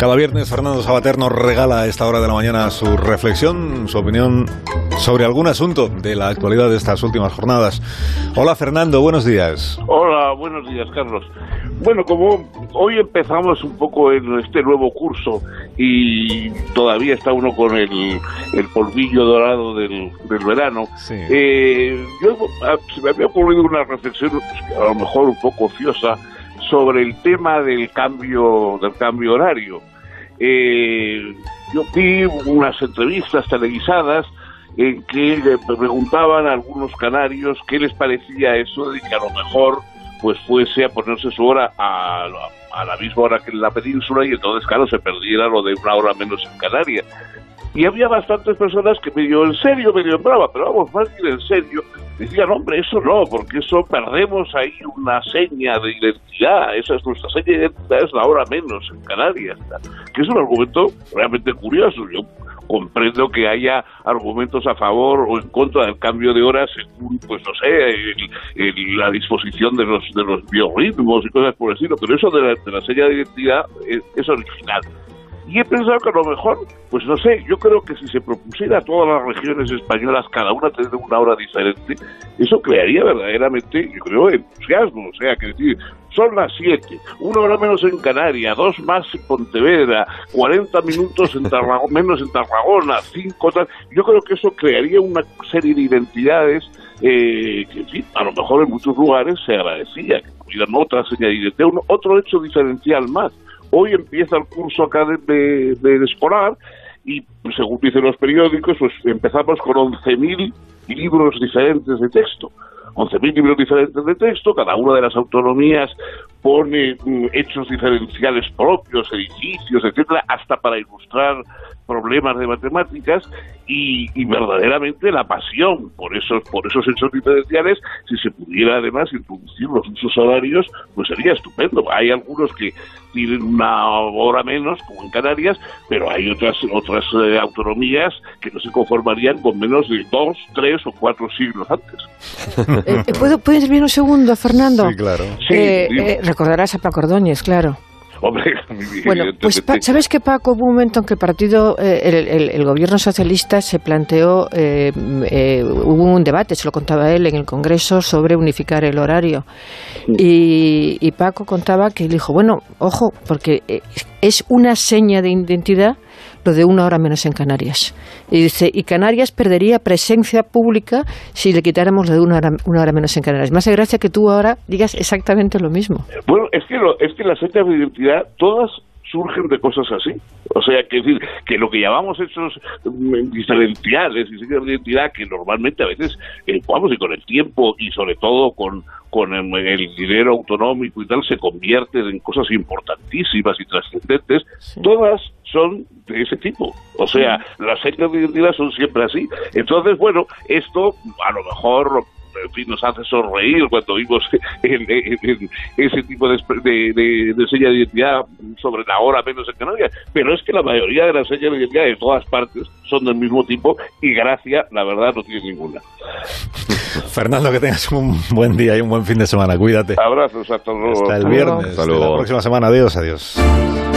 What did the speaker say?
Cada viernes Fernando Sabater nos regala a esta hora de la mañana su reflexión, su opinión sobre algún asunto de la actualidad de estas últimas jornadas. Hola Fernando, buenos días. Hola, buenos días Carlos. Bueno, como hoy empezamos un poco en este nuevo curso y todavía está uno con el, polvillo dorado del, verano, eh, yo, ah, se me había ocurrido una reflexión a lo mejor un poco ociosa sobre el tema del cambio del cambio horario. Eh, yo vi unas entrevistas televisadas en que le preguntaban a algunos canarios qué les parecía eso de que a lo mejor pues fuese a ponerse su hora a, a la misma hora que en la península y entonces claro se perdiera lo de una hora menos en Canarias y había bastantes personas que medio en serio, medio en brava, pero vamos, más bien en serio, decían, hombre, eso no, porque eso perdemos ahí una seña de identidad, esa es nuestra seña de identidad, es la hora menos en Canarias, que es un argumento realmente curioso. Yo comprendo que haya argumentos a favor o en contra del cambio de hora según, pues no sé, la disposición de los, de los biorritmos y cosas por el estilo, pero eso de la, de la seña de identidad es original. Y he pensado que a lo mejor, pues no sé, yo creo que si se propusiera a todas las regiones españolas cada una tener una hora diferente, eso crearía verdaderamente, yo creo, entusiasmo. O sea, que decir, son las 7, una hora menos en Canarias, dos más en Pontevedra, 40 minutos en menos en Tarragona, cinco tal. Yo creo que eso crearía una serie de identidades eh, que, en fin, a lo mejor en muchos lugares se agradecía que tuvieran otra señal de identidad, otro hecho diferencial más. Hoy empieza el curso acá de, escolar y según dicen los periódicos, pues empezamos con 11.000 libros diferentes de texto. 11.000 libros diferentes de texto, cada una de las autonomías pone mm, hechos diferenciales propios, edificios, etcétera, hasta para ilustrar problemas de matemáticas y, verdaderamente la pasión por esos por esos hechos diferenciales si se pudiera además introducir los usos horarios pues sería estupendo. Hay algunos que tienen una hora menos como en Canarias pero hay otras otras eh, autonomías que no se conformarían con menos de dos tres o cuatro siglos antes. Eh, eh, ¿Puedo, ¿Puedes un segundo Fernando? Sí, claro. Recordarás a Paco Ordóñez claro Hombre, bueno, pues ¿sabes qué, Paco? Hubo un momento en que el partido, eh, el, gobierno socialista se planteó, eh, eh, hubo un debate, se lo contaba él en el Congreso, sobre unificar el horario. Y, y Paco contaba que él dijo, bueno, ojo, porque es una seña de identidad lo de una hora menos en Canarias. Y dice, y Canarias perdería presencia pública si le quitáramos lo de una hora, una hora menos en Canarias. Más de gracia que tú ahora digas exactamente lo mismo. Bueno, es que, es que las señas de identidad, todas surgen de cosas así. O sea, que decir, que lo que llamamos mm, diferenciales y de identidad, que normalmente a veces, eh, vamos, y con el tiempo y sobre todo con, con el, dinero autonómico y tal, se convierten en cosas importantísimas y trascendentes, todas son de ese tipo. O sea, las señas de identidad son siempre así. Entonces, bueno, esto a lo mejor en fin, nos hace sonreír cuando vimos ese tipo de, de, de, seña de identidad sobre la hora menos en Canarias. Pero es que la mayoría de las señas de identidad de todas partes son del mismo tipo y gracia, la verdad, no tiene ninguna. Fernando, que tengas un buen día y un buen fin de semana. Cuídate. Abrazos, hasta luego. Hasta el viernes. Hasta luego. la próxima semana. Adiós, adiós.